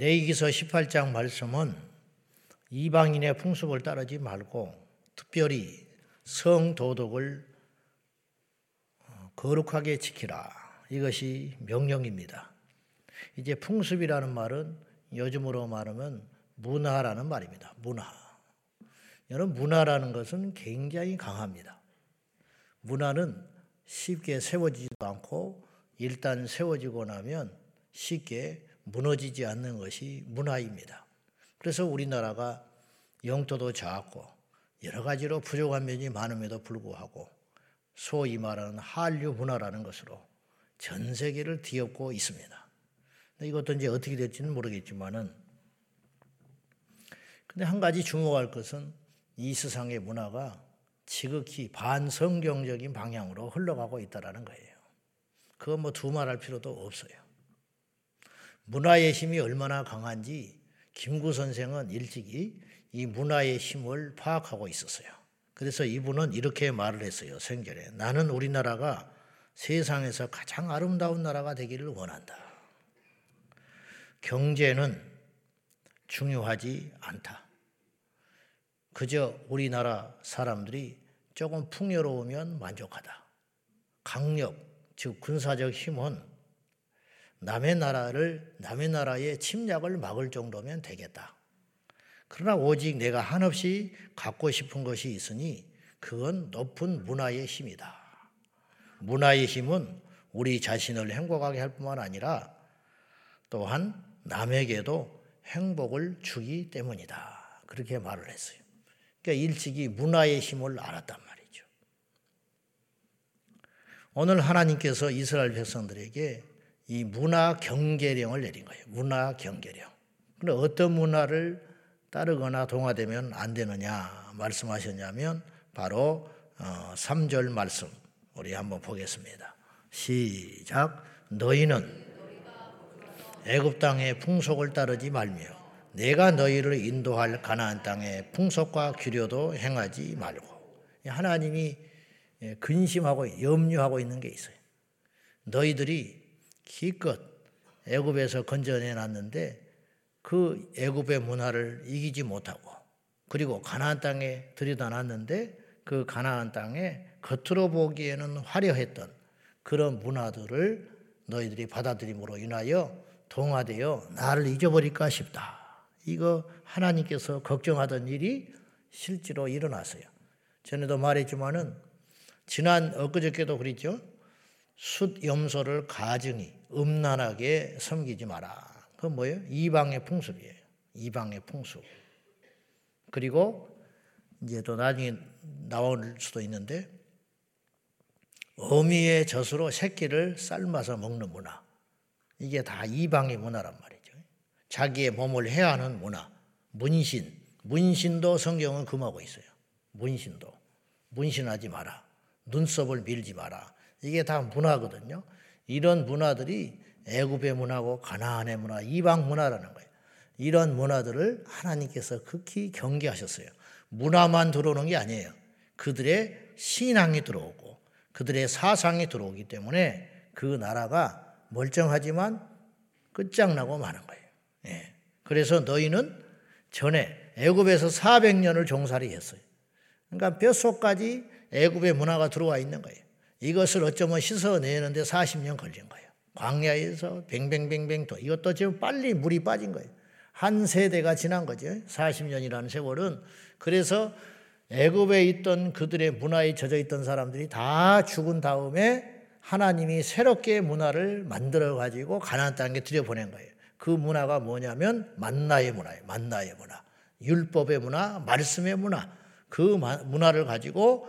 내기서 18장 말씀은 이방인의 풍습을 따르지 말고 특별히 성도덕을 어, 거룩하게 지키라. 이것이 명령입니다. 이제 풍습이라는 말은 요즘으로 말하면 문화라는 말입니다. 문화. 여러분, 문화라는 것은 굉장히 강합니다. 문화는 쉽게 세워지지도 않고 일단 세워지고 나면 쉽게 무너지지 않는 것이 문화입니다. 그래서 우리나라가 영토도 작고 여러 가지로 부족한 면이 많음에도 불구하고 소위 말하는 한류 문화라는 것으로 전 세계를 뒤엎고 있습니다. 이것도 이제 어떻게 될지는 모르겠지만은 근데 한 가지 주목할 것은 이 세상의 문화가 지극히 반성경적인 방향으로 흘러가고 있다라는 거예요. 그거 뭐 두말할 필요도 없어요. 문화의 힘이 얼마나 강한지 김구 선생은 일찍이 이 문화의 힘을 파악하고 있었어요. 그래서 이분은 이렇게 말을 했어요. 생전에. 나는 우리나라가 세상에서 가장 아름다운 나라가 되기를 원한다. 경제는 중요하지 않다. 그저 우리나라 사람들이 조금 풍요로우면 만족하다. 강력, 즉 군사적 힘은 남의 나라를 남의 나라의 침략을 막을 정도면 되겠다. 그러나 오직 내가 한없이 갖고 싶은 것이 있으니 그건 높은 문화의 힘이다. 문화의 힘은 우리 자신을 행복하게 할 뿐만 아니라 또한 남에게도 행복을 주기 때문이다. 그렇게 말을 했어요. 그러니까 일찍이 문화의 힘을 알았단 말이죠. 오늘 하나님께서 이스라엘 백성들에게 이 문화 경계령을 내린 거예요. 문화 경계령. 근데 어떤 문화를 따르거나 동화되면 안 되느냐 말씀하셨냐면 바로 3절 어, 말씀 우리 한번 보겠습니다. 시작. 너희는 애굽 땅의 풍속을 따르지 말며 내가 너희를 인도할 가나안 땅의 풍속과 규례도 행하지 말고 하나님이 예, 근심하고 염려하고 있는 게 있어요. 너희들이 기껏 애굽에서 건져내 놨는데 그 애굽의 문화를 이기지 못하고 그리고 가나안 땅에 들여다 놨는데 그 가나안 땅에 겉으로 보기에는 화려했던 그런 문화들을 너희들이 받아들임으로 인하여 동화되어 나를 잊어버릴까 싶다. 이거 하나님께서 걱정하던 일이 실제로 일어났어요. 전에도 말했지만은 지난 엊그저께도 그랬죠. 숫 염소를 가증히 음란하게 섬기지 마라. 그건 뭐예요? 이방의 풍습이에요. 이방의 풍습. 그리고 이제 또 나중에 나올 수도 있는데 어미의 젖으로 새끼를 삶아서 먹는 문화. 이게 다 이방의 문화란 말이죠. 자기의 몸을 해야 하는 문화. 문신. 문신도 성경은 금하고 있어요. 문신도. 문신하지 마라. 눈썹을 밀지 마라. 이게 다 문화거든요. 이런 문화들이 애굽의 문화고 가나안의 문화, 이방 문화라는 거예요. 이런 문화들을 하나님께서 극히 경계하셨어요. 문화만 들어오는 게 아니에요. 그들의 신앙이 들어오고 그들의 사상이 들어오기 때문에 그 나라가 멀쩡하지만 끝장나고 마는 거예요. 예. 그래서 너희는 전에 애굽에서 400년을 종살이 했어요. 그러니까 뼛속까지 애굽의 문화가 들어와 있는 거예요. 이것을 어쩌면 씻어내는데 40년 걸린 거예요. 광야에서 뱅뱅뱅뱅 또 이것도 지금 빨리 물이 빠진 거예요. 한 세대가 지난 거죠. 40년이라는 세월은 그래서 애굽에 있던 그들의 문화에 젖어 있던 사람들이 다 죽은 다음에 하나님이 새롭게 문화를 만들어 가지고 가나안 땅에 들여보낸 거예요. 그 문화가 뭐냐면 만나의 문화예요. 만나의 문화. 율법의 문화, 말씀의 문화. 그 문화를 가지고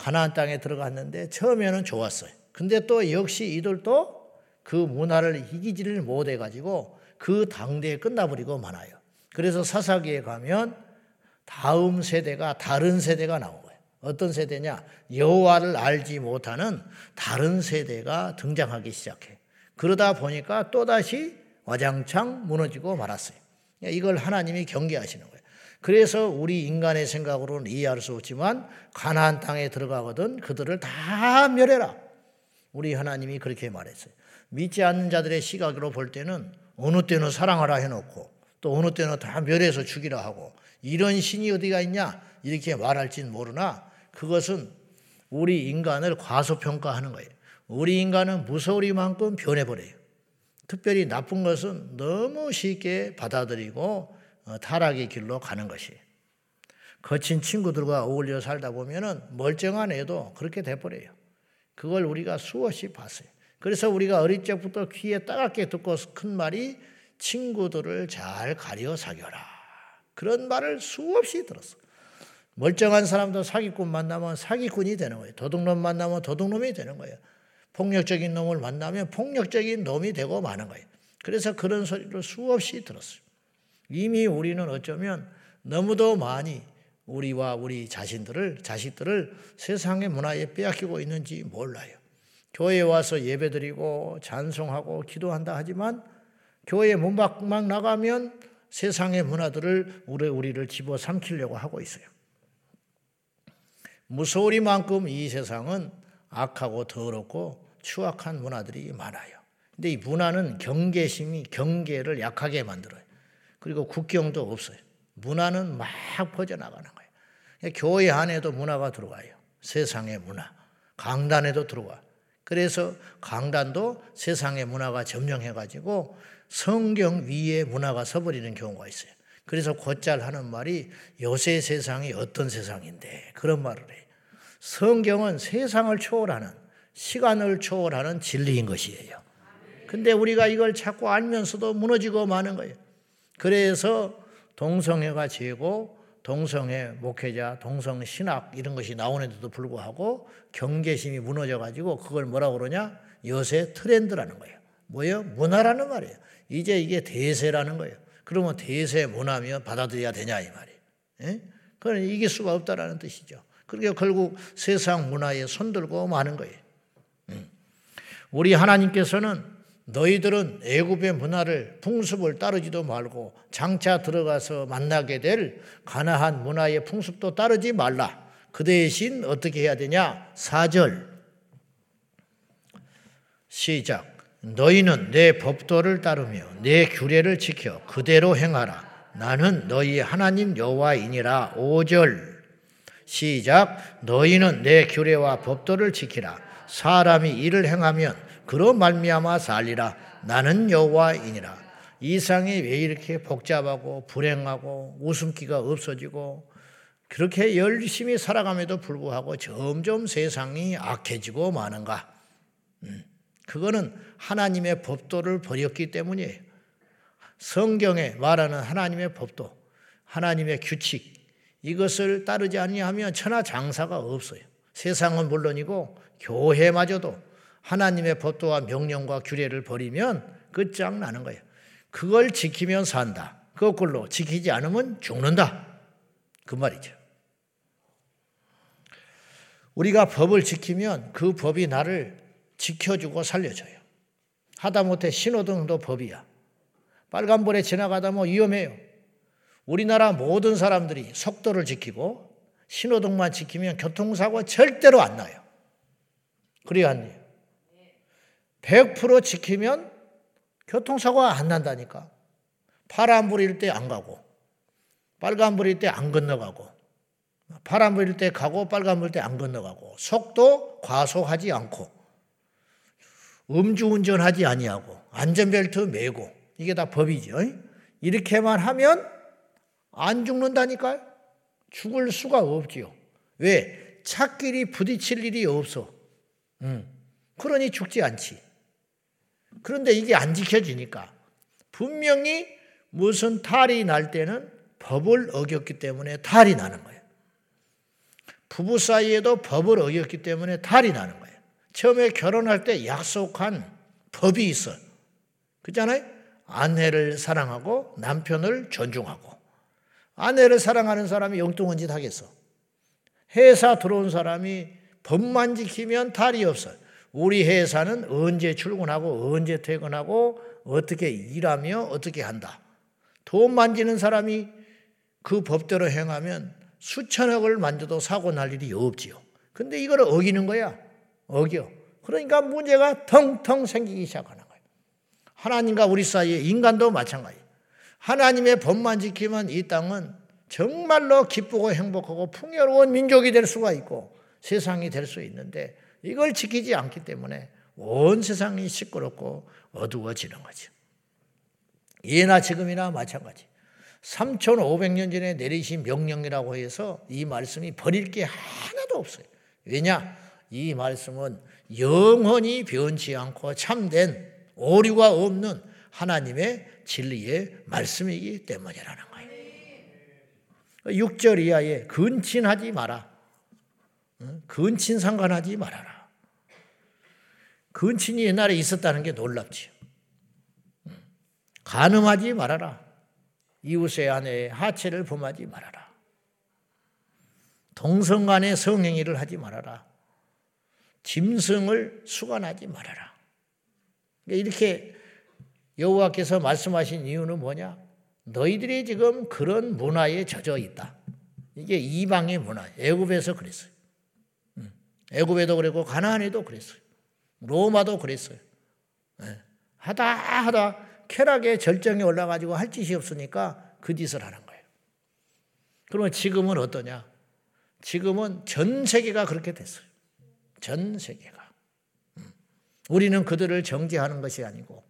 가나안 땅에 들어갔는데 처음에는 좋았어요. 근데 또 역시 이들도 그 문화를 이기지를 못해 가지고 그 당대에 끝나버리고 말아요. 그래서 사사기에 가면 다음 세대가 다른 세대가 나온 거예요. 어떤 세대냐? 여호와를 알지 못하는 다른 세대가 등장하기 시작해. 그러다 보니까 또다시 와장창 무너지고 말았어요. 이걸 하나님이 경계하시는 거예요. 그래서 우리 인간의 생각으로는 이해할 수 없지만 가나안 땅에 들어가거든 그들을 다 멸해라. 우리 하나님이 그렇게 말했어요. 믿지 않는 자들의 시각으로 볼 때는 어느 때는 사랑하라 해놓고 또 어느 때는 다 멸해서 죽이라 하고 이런 신이 어디가 있냐 이렇게 말할진 모르나 그것은 우리 인간을 과소평가하는 거예요. 우리 인간은 무서우리만큼 변해버려요. 특별히 나쁜 것은 너무 쉽게 받아들이고 어, 타락의 길로 가는 것이에요. 거친 친구들과 어울려 살다 보면은 멀쩡한 애도 그렇게 돼버려요. 그걸 우리가 수없이 봤어요. 그래서 우리가 어릴 적부터 귀에 따갑게 듣고 큰 말이 친구들을 잘 가려 사겨라. 그런 말을 수없이 들었어. 멀쩡한 사람도 사기꾼 만나면 사기꾼이 되는 거예요. 도둑놈 만나면 도둑놈이 되는 거예요. 폭력적인 놈을 만나면 폭력적인 놈이 되고 마는 거예요. 그래서 그런 소리를 수없이 들었어요. 이미 우리는 어쩌면 너무도 많이 우리와 우리 자신들을 자식들을 세상의 문화에 빼앗기고 있는지 몰라요. 교회에 와서 예배드리고 찬송하고 기도한다 하지만 교회 문 밖만 나가면 세상의 문화들을 우리 우리를 집어 삼키려고 하고 있어요. 무서우리만큼 이 세상은 악하고 더럽고 추악한 문화들이 많아요. 근데 이 문화는 경계심이 경계를 약하게 만들어요. 그리고 국경도 없어요. 문화는 막 퍼져나가는 거예요. 교회 안에도 문화가 들어와요. 세상의 문화. 강단에도 들어와. 그래서 강단도 세상의 문화가 점령해가지고 성경 위에 문화가 서버리는 경우가 있어요. 그래서 곧잘 하는 말이 요새 세상이 어떤 세상인데 그런 말을 해요. 성경은 세상을 초월하는 시간을 초월하는 진리인 것이에요. 근데 우리가 이걸 자꾸 알면서도 무너지고 마는 거예요. 그래서 동성애가 죄고 동성애 목회자, 동성 신학 이런 것이 나오는데도 불구하고 경계심이 무너져 가지고 그걸 뭐라고 그러냐? 요새 트렌드라는 거예요. 뭐예요? 문화라는 말이에요. 이제 이게 대세라는 거예요. 그러면 대세 문화면 받아들여야 되냐 이 말이에요. 예? 그건 이길 수가 없다라는 뜻이죠. 그러니까 결국 세상 문화에 손들고 마는 거예요. 음. 우리 하나님께서는 너희들은 애굽의 문화를 풍습을 따르지도 말고 장차 들어가서 만나게 될 가나한 문화의 풍습도 따르지 말라. 그 대신 어떻게 해야 되냐? 4절 시작. 너희는 내 법도를 따르며 내 규례를 지켜 그대로 행하라. 나는 너희 하나님 여호와이니라. 5절 시작. 너희는 내 규례와 법도를 지키라. 사람이 이를 행하면 그로 말미암아 살리라. 나는 여호와이니라. 이상이 왜 이렇게 복잡하고 불행하고 웃음기가 없어지고 그렇게 열심히 살아감에도 불구하고 점점 세상이 악해지고 마는가? 음, 그거는 하나님의 법도를 버렸기 때문이에요. 성경에 말하는 하나님의 법도, 하나님의 규칙, 이것을 따르지 아니하면 천하 장사가 없어요. 세상은 물론이고 교회마저도 하나님의 법도와 명령과 규례를 버리면 끝장나는 거예요. 그걸 지키면 산다. 거꾸로 지키지 않으면 죽는다. 그 말이죠. 우리가 법을 지키면 그 법이 나를 지켜주고 살려줘요. 하다못해 신호등도 법이야. 빨간불에 지나가다 뭐 위험해요. 우리나라 모든 사람들이 속도를 지키고 신호등만 지키면 교통사고 절대로 안 나요. 그래야 안 돼요. 100% 지키면 교통사고가 안 난다니까. 파란불일 때 안 가고, 빨간불일 때 안 건너가고, 파란불일 때 가고, 빨간불일 때 안 건너가고, 속도 과속하지 않고, 음주운전하지 아니하고, 안전벨트 매고, 이게 다 법이죠. 이렇게만 하면 안 죽는다니까요? 죽을 수가 없지요. 왜? 차끼리 부딪힐 일이 없어. 음. 그러니 죽지 않지. 그런데 이게 안 지켜지니까 분명히 무슨 탈이 날 때는 법을 어겼기 때문에 탈이 나는 거예요. 부부 사이에도 법을 어겼기 때문에 탈이 나는 거예요. 처음에 결혼할 때 약속한 법이 있어. 그잖아요? 아내를 사랑하고 남편을 존중하고. 아내를 사랑하는 사람이 영뚱한 짓 하겠어. 회사 들어온 사람이 법만 지키면 탈이 없어요. 우리 회사는 언제 출근하고 언제 퇴근하고 어떻게 일하며 어떻게 한다. 돈 만지는 사람이 그 법대로 행하면 수천억을 만져도 사고 날 일이 없지요. 근데 이걸 어기는 거야. 어겨. 그러니까 문제가 텅텅 생기기 시작하는 거예요. 하나님과 우리 사이에 인간도 마찬가지. 하나님의 법만 지키면 이 땅은 정말로 기쁘고 행복하고 풍요로운 민족이 될 수가 있고 세상이 될 수 있는데 이걸 지키지 않기 때문에 온 세상이 시끄럽고 어두워지는 거죠. 예나 지금이나 마찬가지. 3,500년 전에 내리신 명령이라고 해서 이 말씀이 버릴 게 하나도 없어요. 왜냐? 이 말씀은 영원히 변치 않고 참된 오류가 없는 하나님의 진리의 말씀이기 때문이라는 거예요. 6절 이하에 근친하지 마라. 근친 상관하지 말아라. 근친이 옛날에 있었다는 게 놀랍지요. 간음하지 말아라. 이웃의 아내의 하체를 범하지 말아라. 동성 간의 성행위를 하지 말아라. 짐승을 수관하지 말아라. 이렇게 여호와께서 말씀하신 이유는 뭐냐? 너희들이 지금 그런 문화에 젖어 있다. 이게 이방의 문화. 애굽에서 그랬어요. 애굽에도 그랬고 가나안에도 그랬어요. 로마도 그랬어요. 예. 하다 하다 쾌락의 절정에 올라가지고 할 짓이 없으니까 그 짓을 하는 거예요. 그러면 지금은 어떠냐? 지금은 전 세계가 그렇게 됐어요. 전 세계가. 음. 우리는 그들을 정죄하는 것이 아니고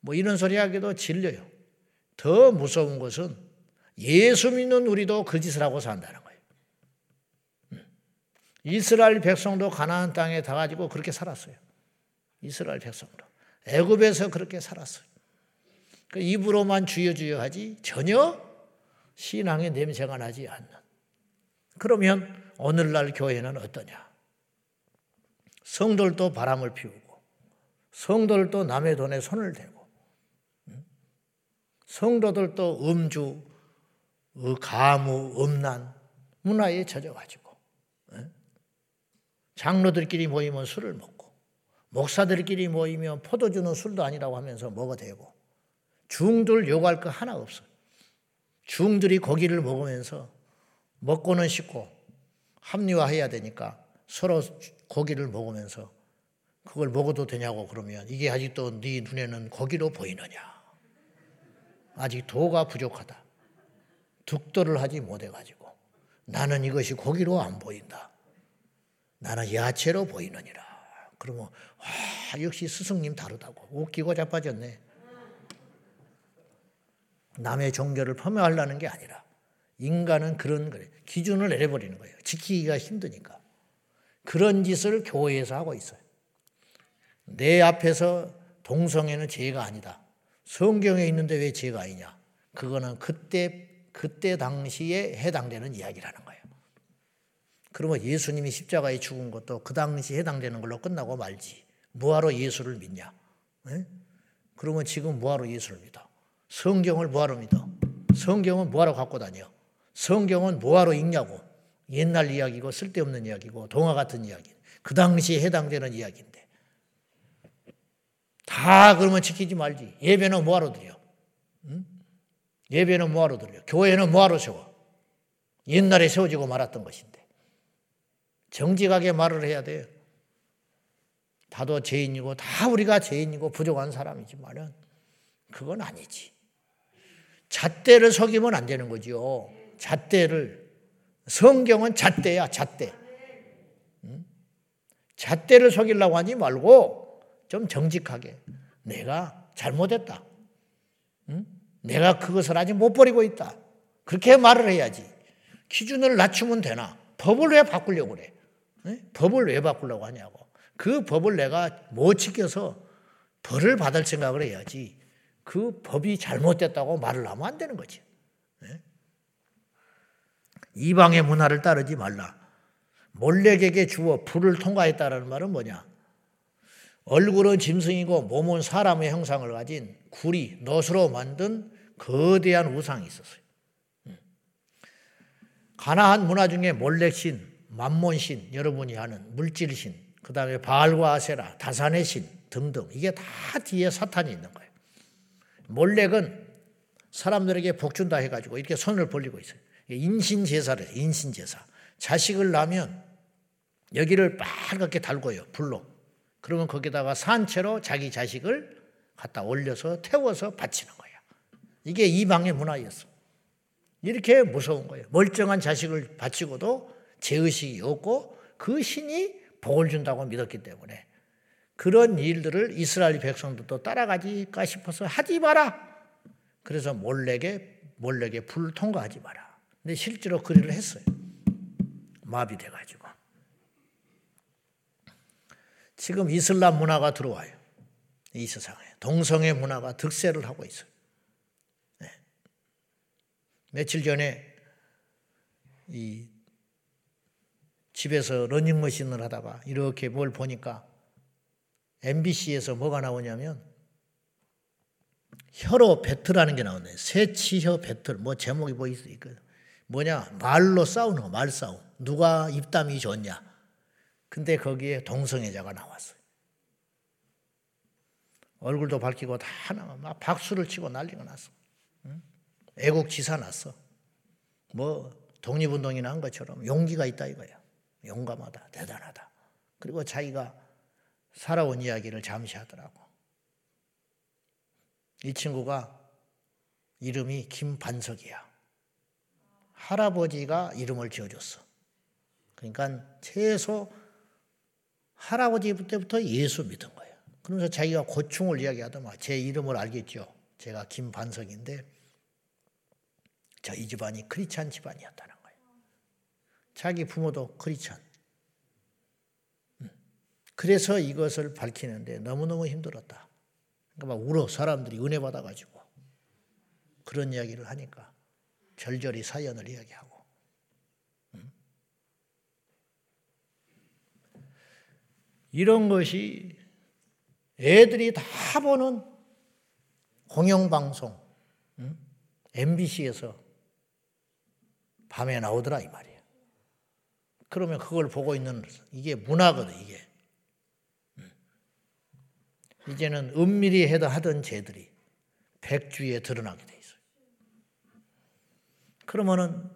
뭐 이런 소리 하기도 질려요. 더 무서운 것은 예수 믿는 우리도 그 짓을 하고 산다는 거예요. 음. 이스라엘 백성도 가나안 땅에 다 가지고 그렇게 살았어요. 이스라엘 백성도 애굽에서 그렇게 살았어요. 그 입으로만 주여 주여 하지 전혀 신앙의 냄새가 나지 않는. 그러면 오늘날 교회는 어떠냐? 성도들도 바람을 피우고 성도들도 남의 돈에 손을 대고 성도들도 음주, 가무, 음란 문화에 젖어가지고 장로들끼리 모이면 술을 먹고 목사들끼리 모이면 포도주는 술도 아니라고 하면서 먹어대고 중들 욕할 거 하나 없어. 중들이 고기를 먹으면서 먹고는 싶고 합리화해야 되니까 서로 고기를 먹으면서 그걸 먹어도 되냐고 그러면 이게 아직도 네 눈에는 고기로 보이느냐. 아직 도가 부족하다. 득도를 하지 못해가지고 나는 이것이 고기로 안 보인다. 나는 야채로 보이느니라. 그러면 와 역시 스승님 다르다고 웃기고 자빠졌네. 남의 종교를 폄훼하려는 게 아니라 인간은 그런 그래 기준을 내려버리는 거예요. 지키기가 힘드니까 그런 짓을 교회에서 하고 있어요. 내 앞에서 동성애는 죄가 아니다. 성경에 있는데 왜 죄가 아니냐? 그거는 그때 그때 당시에 해당되는 이야기라는 거예요. 그러면 예수님이 십자가에 죽은 것도 그 당시 해당되는 걸로 끝나고 말지. 뭐하러 예수를 믿냐? 네? 그러면 지금 뭐하러 예수를 믿어? 성경을 뭐하러 믿어? 성경은 뭐하러 갖고 다녀? 성경은 뭐하러 읽냐고? 옛날 이야기고 쓸데없는 이야기고 동화 같은 이야기. 그 당시에 해당되는 이야기인데. 다 그러면 지키지 말지. 예배는 뭐하러 드려? 응? 예배는 뭐하러 드려? 교회는 뭐하러 세워? 옛날에 세워지고 말았던 것인데. 정직하게 말을 해야 돼요. 다도 죄인이고 다 우리가 죄인이고 부족한 사람이지만은 그건 아니지. 잣대를 속이면 안 되는 거지요. 잣대를. 성경은 잣대야, 잣대. 잣대를 속이려고 하지 말고 좀 정직하게 내가 잘못했다. 내가 그것을 아직 못 버리고 있다. 그렇게 말을 해야지. 기준을 낮추면 되나? 법을 왜 바꾸려고 그래? 법을 왜 바꾸려고 하냐고. 그 법을 내가 못 지켜서 벌을 받을 생각을 해야지. 그 법이 잘못됐다고 말을 하면 안 되는 거지. 네? 이방의 문화를 따르지 말라. 몰렉에게 주어 불을 통과했다라는 말은 뭐냐? 얼굴은 짐승이고 몸은 사람의 형상을 가진 구리, 넛으로 만든 거대한 우상이 있었어요. 음. 가나안 문화 중에 몰렉신, 만몬신, 여러분이 아는 물질신, 그 다음에 바알과 아세라, 다산의 신 등등 이게 다 뒤에 사탄이 있는 거예요. 몰렉은 사람들에게 복준다 해가지고 이렇게 손을 벌리고 있어요. 인신제사를 인신제사. 자식을 낳으면 여기를 빨갛게 달고요. 불로. 그러면 거기다가 산채로 자기 자식을 갖다 올려서 태워서 바치는 거야. 이게 이방의 문화였어. 이렇게 무서운 거예요. 멀쩡한 자식을 바치고도 죄의식이 없고 그 신이 복을 준다고 믿었기 때문에 그런 일들을 이스라엘 백성들도 따라가지까 싶어서 하지 마라. 그래서 몰래게 몰래게 불 통과하지 마라. 근데 실제로 그 일을 했어요. 마비돼 가지고. 지금 이슬람 문화가 들어와요. 이 세상에 동성애 문화가 득세를 하고 있어요. 네. 며칠 전에 이 집에서 러닝머신을 하다가 이렇게 뭘 보니까 MBC에서 뭐가 나오냐면 혀로 배틀하는 게 나오네. 새치혀 배틀. 뭐 제목이 뭐 있거든. 뭐냐? 말로 싸우는 거, 말싸움. 누가 입담이 좋냐? 근데 거기에 동성애자가 나왔어요. 얼굴도 밝히고 다 나와. 막 박수를 치고 난리가 났어. 응? 애국지사 났어. 뭐 독립운동이나 한 것처럼 용기가 있다 이거야. 용감하다. 대단하다. 그리고 자기가 살아온 이야기를 잠시 하더라고. 이 친구가 이름이 김반석이야. 할아버지가 이름을 지어줬어. 그러니까 최소 할아버지 때부터 예수 믿은 거예요. 그러면서 자기가 고충을 이야기하더만 제 이름을 알겠죠. 제가 김반석인데 저희 집안이 크리찬 집안이었다는. 자기 부모도 크리찬. 음. 그래서 이것을 밝히는데 너무너무 힘들었다. 그러니까 막 울어 사람들이 은혜 받아가지고 그런 이야기를 하니까 절절히 사연을 이야기하고 이런 것이 애들이 다 보는 공영방송, MBC에서 밤에 나오더라 이 말이에요. 그러면 그걸 보고 있는 이게 문화거든 이게. 이제는 은밀히 해도 하던 죄들이 백주에 드러나게 돼 있어요. 그러면은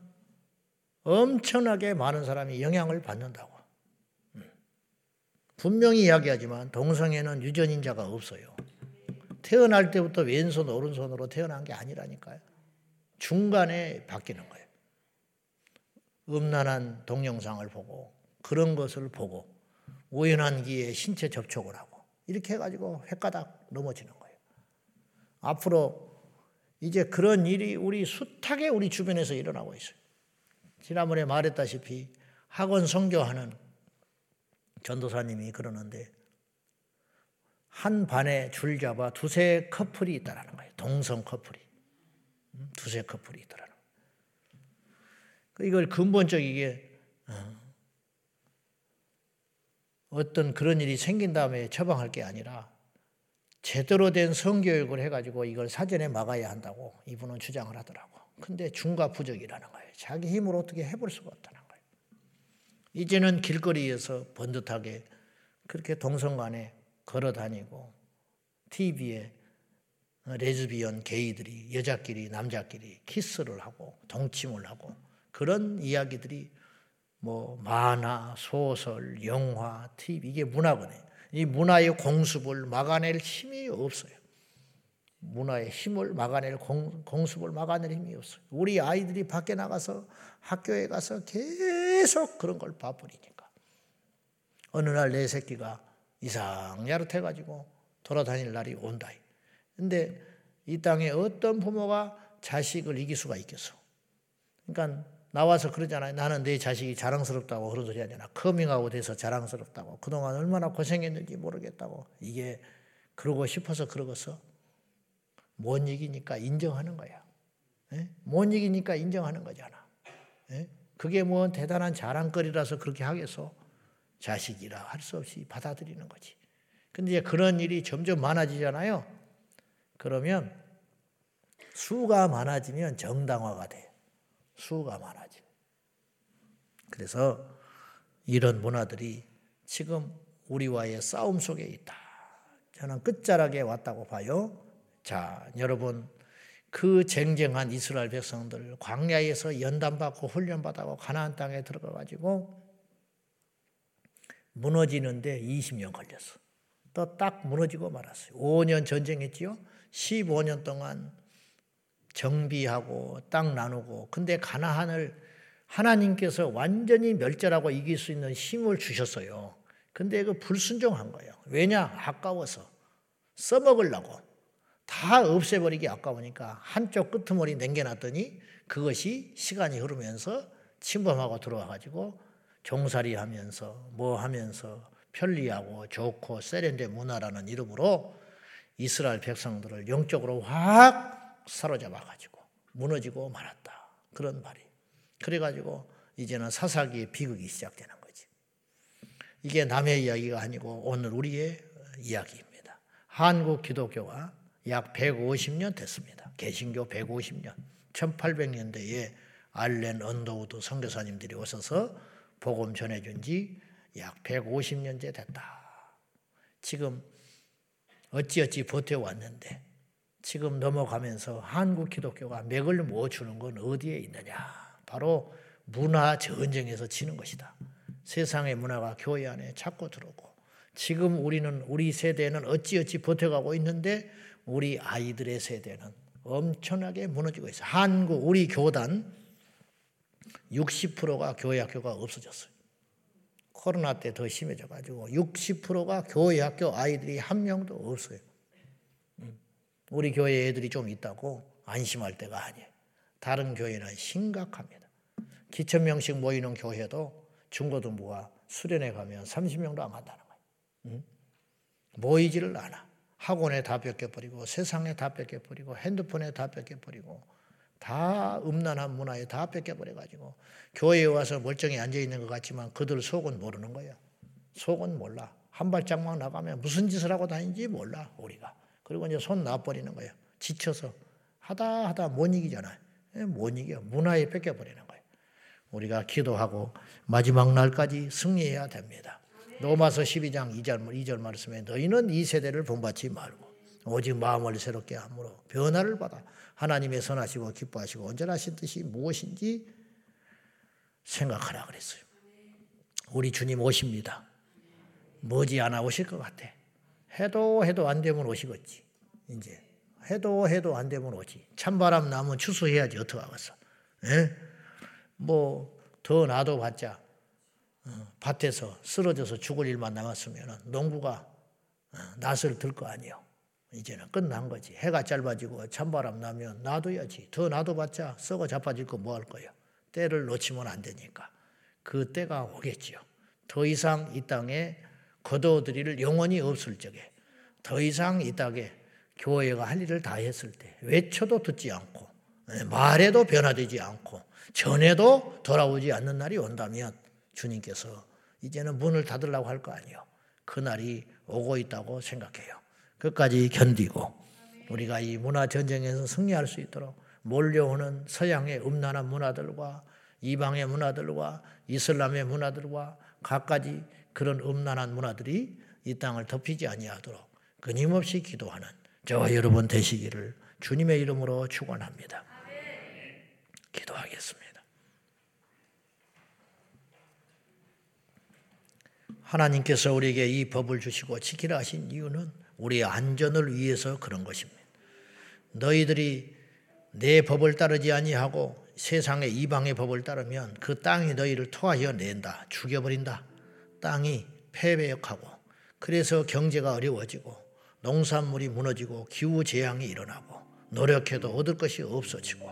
엄청나게 많은 사람이 영향을 받는다고. 분명히 이야기하지만 동성애는 유전인자가 없어요. 태어날 때부터 왼손 오른손으로 태어난 게 아니라니까요. 중간에 바뀌는 거예요. 음란한 동영상을 보고 그런 것을 보고 우연한 기회에 신체 접촉을 하고 이렇게 해가지고 횟가닥 넘어지는 거예요. 앞으로 이제 그런 일이 우리 숱하게 우리 주변에서 일어나고 있어요. 지난번에 말했다시피 학원 성교하는 전도사님이 그러는데 한 반에 줄 잡아 두세 커플이 있다라는 거예요. 동성 커플이. 음, 두세 커플이 거예요. 이걸 근본적이게 어, 어떤 그런 일이 생긴 다음에 처방할 게 아니라 제대로 된 성교육을 해가지고 이걸 사전에 막아야 한다고 이분은 주장을 하더라고. 근데 중과 부적이라는 거예요. 자기 힘으로 어떻게 해볼 수가 없다는 거예요. 이제는 길거리에서 번듯하게 그렇게 동성간에 걸어 다니고 TV에 레즈비언 게이들이 여자끼리 남자끼리 키스를 하고 동침을 하고 그런 이야기들이 뭐 만화, 소설, 영화, TV 이게 문화거든요. 이 문화의 공습을 막아낼 힘이 없어요. 문화의 힘을 막아낼 공, 공습을 막아낼 힘이 없어요. 우리 아이들이 밖에 나가서 학교에 가서 계속 그런 걸 봐버리니까 어느 날 내 새끼가 이상야릇해가지고 돌아다닐 날이 온다. 근데 이 땅에 어떤 부모가 자식을 이길 수가 있겠어? 그러니까 나와서 그러잖아요. 나는 내 자식이 자랑스럽다고 그런 소리 하잖아. 커밍아웃해서 자랑스럽다고. 그동안 얼마나 고생했는지 모르겠다고. 이게 그러고 싶어서 그러겠어? 못 이기니까 인정하는 거야. 예? 못 이기니까 인정하는 거잖아. 예? 그게 뭐 대단한 자랑거리라서 그렇게 하겠어? 자식이라 할 수 없이 받아들이는 거지. 근데 이제 그런 일이 점점 많아지잖아요. 그러면 수가 많아지면 정당화가 돼. 수가 많아져. 그래서 이런 문화들이 지금 우리와의 싸움 속에 있다. 저는 끝자락에 왔다고 봐요. 자, 여러분, 그 쟁쟁한 이스라엘 백성들 광야에서 연단받고 훈련받고 가나안 땅에 들어가 가지고 무너지는데 20년 걸렸어. 또 딱 무너지고 말았어요. 5년 전쟁했지요. 15년 동안 정비하고 땅 나누고 근데 가나안을 하나님께서 완전히 멸절하고 이길 수 있는 힘을 주셨어요. 근데 그 불순종한 거예요. 왜냐? 아까워서 써먹으려고 다 없애버리기 아까우니까 한쪽 끄트머리 남겨놨더니 그것이 시간이 흐르면서 침범하고 들어와가지고 종살이 하면서 뭐 하면서 편리하고 좋고 세련된 문화라는 이름으로 이스라엘 백성들을 영적으로 확 사로잡아가지고 무너지고 말았다. 그런 말이. 그래가지고 이제는 사사기의 비극이 시작되는 거지. 이게 남의 이야기가 아니고 오늘 우리의 이야기입니다. 한국 기독교가 약 150년 됐습니다. 개신교 150년. 1800년대에 알렌 언더우드 선교사님들이 오셔서 복음 전해준 지 약 150년째 됐다. 지금 어찌어찌 버텨왔는데 지금 넘어가면서 한국 기독교가 맥을 못 추는 건 어디에 있느냐? 바로 문화 전쟁에서 지는 것이다. 세상의 문화가 교회 안에 자꾸 들어오고 지금 우리는 우리 세대는 어찌어찌 버텨가고 있는데 우리 아이들의 세대는 엄청나게 무너지고 있어요. 한국 우리 교단 60%가 교회 학교가 없어졌어요. 코로나 때 더 심해져 가지고 60%가 교회 학교 아이들이 한 명도 없어요. 음. 우리 교회 애들이 좀 있다고 안심할 때가 아니에요. 다른 교회는 심각합니다. 기천 명씩 모이는 교회도 중고등부가 수련회 가면 30명도 안 간다는 거예요. 음. 모이지를 않아. 학원에 다 뺏겨버리고 세상에 다 뺏겨버리고 핸드폰에 다 뺏겨버리고 다 음란한 문화에 다 뺏겨버려가지고 교회에 와서 멀쩡히 앉아있는 것 같지만 그들 속은 모르는 거예요. 속은 몰라. 한 발짝만 나가면 무슨 짓을 하고 다니는지 몰라 우리가. 그리고 이제 손 놔버리는 거예요. 지쳐서 하다 하다 못 이기잖아요. 예, 못 이겨. 문화에 뺏겨버리는 거예요. 우리가 기도하고 마지막 날까지 승리해야 됩니다. 로마서 12장 2절, 2절 말씀에 너희는 이 세대를 본받지 말고 오직 마음을 새롭게 함으로 변화를 받아 하나님의 선하시고 기뻐하시고 온전하신 뜻이 무엇인지 생각하라 그랬어요. 우리 주님 오십니다. 머지않아 오실 것 같아. 해도 해도 안 되면 오시겠지. 이제 해도 해도 안 되면 오지. 찬바람 나면 추수해야지 어떡하겠어. 예? 뭐더 놔둬 봤자 어, 밭에서 쓰러져서 죽을 일만 남았으면 농부가 어, 낫을 들 거 아니요. 이제는 끝난 거지. 해가 짧아지고 찬바람 나면 놔둬야지. 더 놔둬봤자 썩어 자빠질 거 뭐 할 거예요. 때를 놓치면 안 되니까. 그 때가 오겠지요. 더 이상 이 땅에 거둬들일 영원히 없을 적에 더 이상 이 땅에 교회가 할 일을 다 했을 때 외쳐도 듣지 않고 예, 말해도 변화되지 않고 전해도 돌아오지 않는 날이 온다면 주님께서 이제는 문을 닫으려고 할 거 아니에요. 그 날이 오고 있다고 생각해요. 끝까지 견디고 우리가 이 문화 전쟁에서 승리할 수 있도록 몰려오는 서양의 음란한 문화들과 이방의 문화들과 이슬람의 문화들과 각가지 그런 음란한 문화들이 이 땅을 덮이지 아니하도록 끊임없이 기도하는 저와 여러분 되시기를 주님의 이름으로 축원합니다. 기도하겠습니다. 하나님께서 우리에게 이 법을 주시고 지키라 하신 이유는 우리의 안전을 위해서 그런 것입니다. 너희들이 내 법을 따르지 아니하고 세상의 이방의 법을 따르면 그 땅이 너희를 토하여 낸다. 죽여버린다. 땅이 패배역하고 그래서 경제가 어려워지고 농산물이 무너지고 기후 재앙이 일어나고 노력해도 얻을 것이 없어지고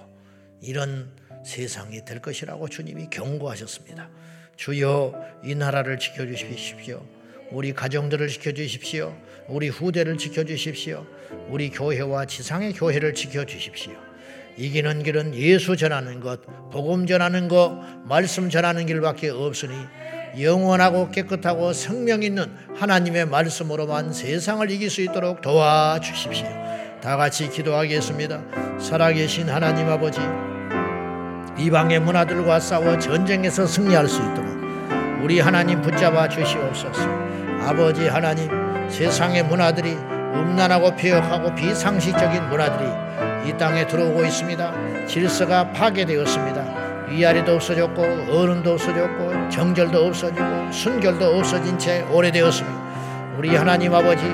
이런 세상이 될 것이라고 주님이 경고하셨습니다. 주여 이 나라를 지켜 주십시오. 우리 가정들을 지켜 주십시오. 우리 후대를 지켜 주십시오. 우리 교회와 지상의 교회를 지켜 주십시오. 이기는 길은 예수 전하는 것, 복음 전하는 것, 말씀 전하는 길밖에 없으니 영원하고 깨끗하고 생명 있는 하나님의 말씀으로만 세상을 이길 수 있도록 도와주십시오. 다 같이 기도하겠습니다. 살아계신 하나님 아버지, 이방의 문화들과 싸워 전쟁에서 승리할 수 있도록 우리 하나님 붙잡아 주시옵소서. 아버지 하나님, 세상의 문화들이 음란하고 폐역하고 비상식적인 문화들이 이 땅에 들어오고 있습니다. 질서가 파괴되었습니다. 위아래도 없어졌고 어른도 없어졌고 정절도 없어지고 순결도 없어진 채 오래되었습니다. 우리 하나님 아버지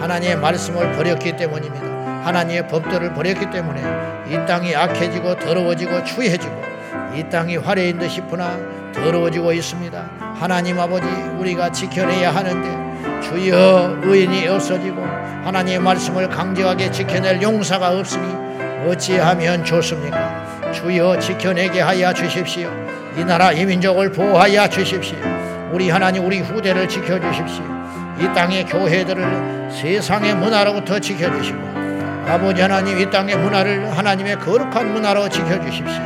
하나님의 말씀을 버렸기 때문입니다. 하나님의 법도를 버렸기 때문에 이 땅이 악해지고 더러워지고 추해지고 이 땅이 화려인 듯 싶으나 더러워지고 있습니다. 하나님 아버지 우리가 지켜내야 하는데 주여 의인이 없어지고 하나님의 말씀을 강력하게 지켜낼 용사가 없으니 어찌하면 좋습니까? 주여 지켜내게 하여 주십시오. 이 나라 이 민족을 보호하여 주십시오. 우리 하나님 우리 후대를 지켜 주십시오. 이 땅의 교회들을 세상의 문화로부터 지켜 주시고 아버지 하나님 이 땅의 문화를 하나님의 거룩한 문화로 지켜 주십시오.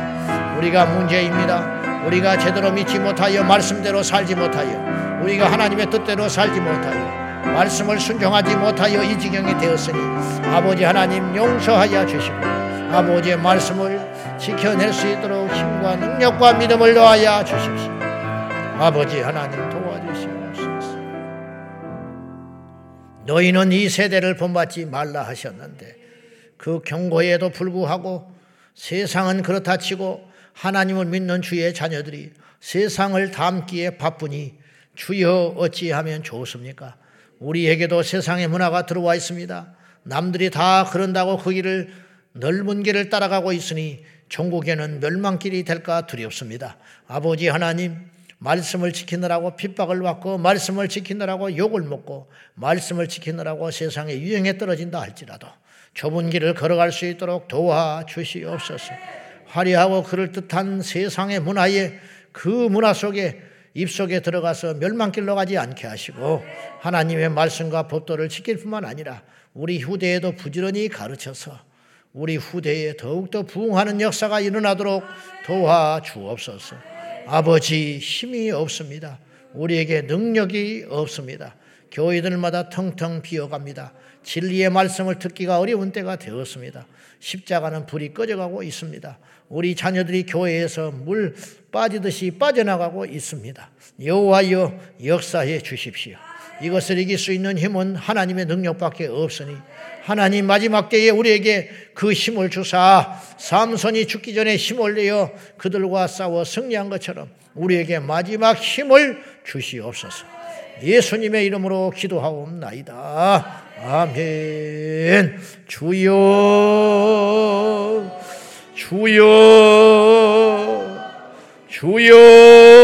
우리가 문제입니다. 우리가 제대로 믿지 못하여 말씀대로 살지 못하여 우리가 하나님의 뜻대로 살지 못하여 말씀을 순종하지 못하여 이 지경이 되었으니 아버지 하나님 용서하여 주시고 아버지의 말씀을 지켜낼 수 있도록 힘과 능력과 믿음을 더하여 주십시오. 아버지 하나님 도와주시옵소서. 너희는 이 세대를 본받지 말라 하셨는데 그 경고에도 불구하고 세상은 그렇다 치고 하나님을 믿는 주의 자녀들이 세상을 담기에 바쁘니 주여 어찌하면 좋습니까? 우리에게도 세상의 문화가 들어와 있습니다. 남들이 다 그런다고 그 길을 넓은 길을 따라가고 있으니 천국에는 멸망길이 될까 두렵습니다. 아버지 하나님, 말씀을 지키느라고 핍박을 받고 말씀을 지키느라고 욕을 먹고 말씀을 지키느라고 세상에 유행에 떨어진다 할지라도 좁은 길을 걸어갈 수 있도록 도와 주시옵소서. 화려하고 그럴듯한 세상의 문화에 그 문화 속에 입속에 들어가서 멸망길로 가지 않게 하시고 하나님의 말씀과 법도를 지킬 뿐만 아니라 우리 후대에도 부지런히 가르쳐서 우리 후대에 더욱더 부흥하는 역사가 일어나도록 도와 주옵소서. 아버지 힘이 없습니다. 우리에게 능력이 없습니다. 교회들마다 텅텅 비어갑니다. 진리의 말씀을 듣기가 어려운 때가 되었습니다. 십자가는 불이 꺼져가고 있습니다. 우리 자녀들이 교회에서 물 빠지듯이 빠져나가고 있습니다. 여호와여 역사해 주십시오. 이것을 이길 수 있는 힘은 하나님의 능력밖에 없으니 하나님 마지막 때에 우리에게 그 힘을 주사 삼손이 죽기 전에 힘을 내어 그들과 싸워 승리한 것처럼 우리에게 마지막 힘을 주시옵소서. 예수님의 이름으로 기도하옵나이다. 아멘. 주여, 주여, 주여.